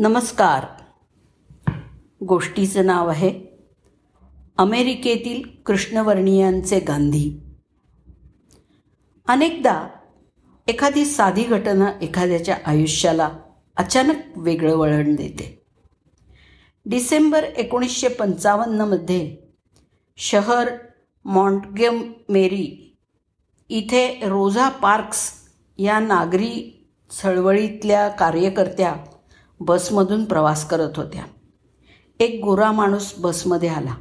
नमस्कार. गोष्टीचं नाव आहे अमेरिकेतील कृष्णवर्णीयांचे गांधी. अनेकदा एखादी साधी घटना एखाद्याच्या आयुष्याला अचानक वेगळं वळण देते. डिसेंबर एकोणीसशे पंचावन्नमध्ये शहर मॉन्टगेम मेरी इथे रोझा पार्क्स या नागरी चळवळीतल्या कार्यकर्त्या बसमधून प्रवास करत होत्या. एक गोरा माणूस बसमध्ये आला.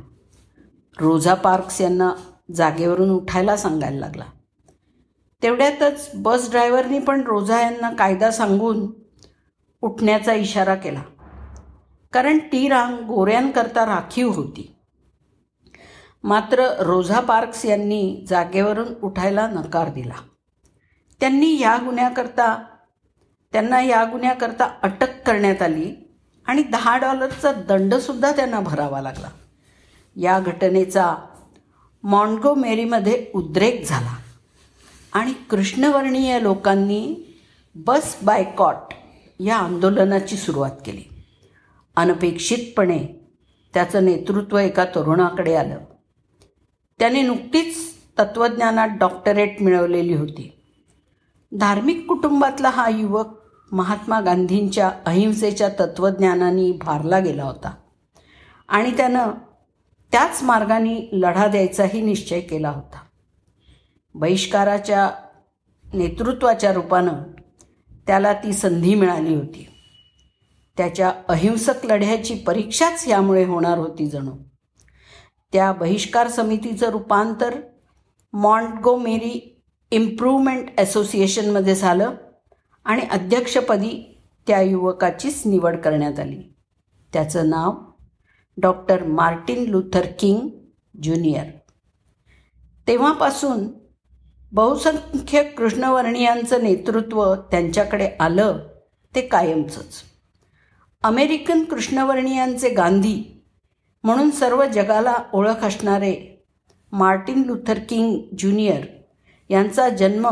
रोझा पार्क्स यांना जागेवरून उठायला सांगायला लागला. तेवढ्यातच बस ड्रायव्हरनी पण रोझा यांना कायदा सांगून उठण्याचा इशारा केला. कारण ती रांग गोऱ्यांकरता राखीव होती. मात्र रोझा पार्क्स यांनी जागेवरून उठायला नकार दिला. त्यांनी या गुन्ह्याकरता त्यांना या गुन्ह्याकरता अटक करण्यात आली आणि दहा डॉलरचा दंडसुद्धा त्यांना भरावा लागला. या घटनेचा मॉन्गो मेरीमध्ये उद्रेक झाला आणि कृष्णवर्णीय लोकांनी बस बायकॉट या आंदोलनाची सुरुवात केली. अनपेक्षितपणे त्याचं नेतृत्व एका तरुणाकडे आलं. त्याने नुकतीच तत्त्वज्ञानात डॉक्टरेट मिळवलेली होती. धार्मिक कुटुंबातला हा युवक महात्मा गांधींच्या अहिंसेच्या तत्त्वज्ञानाने भारला गेला होता. आणि त्यानं त्याच मार्गाने लढा द्यायचाही निश्चय केला होता. बहिष्काराच्या नेतृत्वाच्या रूपानं त्याला ती संधी मिळाली होती. त्याच्या अहिंसक लढ्याची परीक्षाच यामुळे होणार होती जणू. त्या बहिष्कार समितीचं रूपांतर मॉन्टगोमेरी इम्प्रूव्हमेंट असोसिएशनमध्ये झालं आणि अध्यक्षपदी त्या युवकाचीच निवड करण्यात आली. त्याचं नाव doctor Martin Luther King Junior. तेव्हापासून बहुसंख्य कृष्णवर्णीयांचं नेतृत्व त्यांच्याकडे आलं ते कायमचंच. अमेरिकन कृष्णवर्णीयांचे गांधी म्हणून सर्व जगाला ओळख असणारे मार्टिन लुथर किंग ज्युनियर यांचा जन्म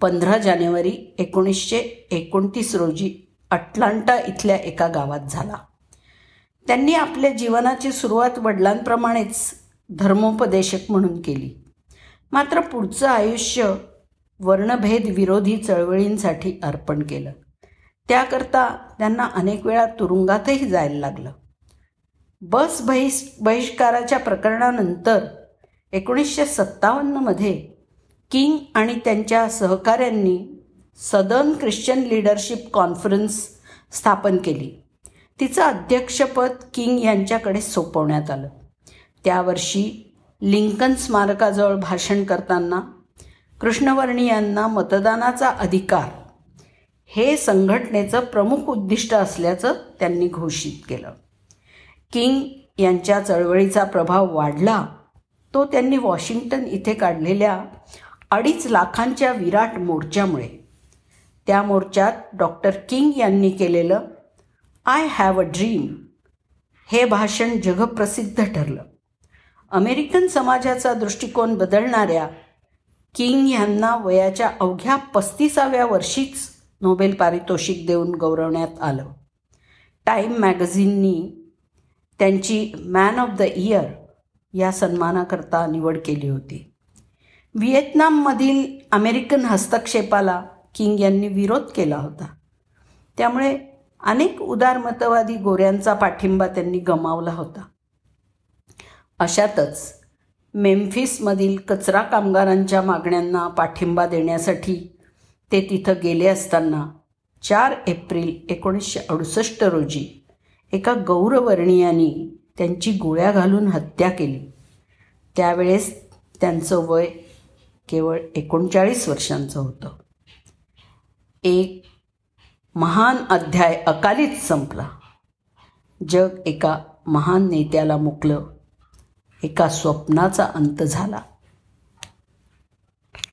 पंधरा जानेवारी एकोणीसशे एकोणतीस रोजी अटलांटा इथल्या एका गावात झाला. त्यांनी आपल्या जीवनाची सुरुवात वडिलांप्रमाणेच धर्मोपदेशक म्हणून केली. मात्र पुढचं आयुष्य वर्णभेद विरोधी चळवळींसाठी अर्पण केलं. त्याकरता त्यांना अनेक वेळा तुरुंगातही जायला लागलं. बस बहिष बहिष्काराच्या प्रकरणानंतर एकोणीसशे सत्तावन्नमध्ये किंग आणि त्यांच्या सहकाऱ्यांनी सदर्न ख्रिश्चन लीडरशिप कॉन्फरन्स स्थापन केली. तिचं अध्यक्षपद किंग यांच्याकडे सोपवण्यात आलं. त्यावर्षी लिंकन स्मारकाजवळ भाषण करताना कृष्णवर्णी यांना मतदानाचा अधिकार हे संघटनेचं प्रमुख उद्दिष्ट असल्याचं त्यांनी घोषित केलं. किंग यांच्या चळवळीचा प्रभाव वाढला तो त्यांनी वॉशिंग्टन इथे काढलेल्या अडीच लाखांच्या विराट मोर्चामुळे. त्या मोर्चात डॉक्टर किंग यांनी केलेलं आय हॅव अ ड्रीम हे भाषण जगप्रसिद्ध ठरलं. अमेरिकन समाजाचा दृष्टिकोन बदलणाऱ्या किंग यांना वयाच्या अवघ्या पस्तीसाव्या वर्षीच नोबेल पारितोषिक देऊन गौरवण्यात आलं. टाईम मॅगझिननी त्यांची मॅन ऑफ द इयर या सन्मानाकरता निवड केली होती. व्हिएतनाममधील अमेरिकन हस्तक्षेपाला किंग यांनी विरोध केला होता. त्यामुळे अनेक उदारमतवादी गोऱ्यांचा पाठिंबा त्यांनी गमावला होता. अशातच मेम्फिसमधील कचरा कामगारांच्या मागण्यांना पाठिंबा देण्यासाठी ते तिथं गेले असताना चार एप्रिल एकोणीसशे अडुसष्ट रोजी एका गौरवर्णीयांनी त्यांची गोळ्या घालून हत्या केली. त्यावेळेस त्यांचं वय केवळ एकोणचाळीस वर्षांचं होतं. एक महान अध्याय अकालीत संपला. जग एका महान नेत्याला मुकलं. एका स्वप्नाचा अंत झाला.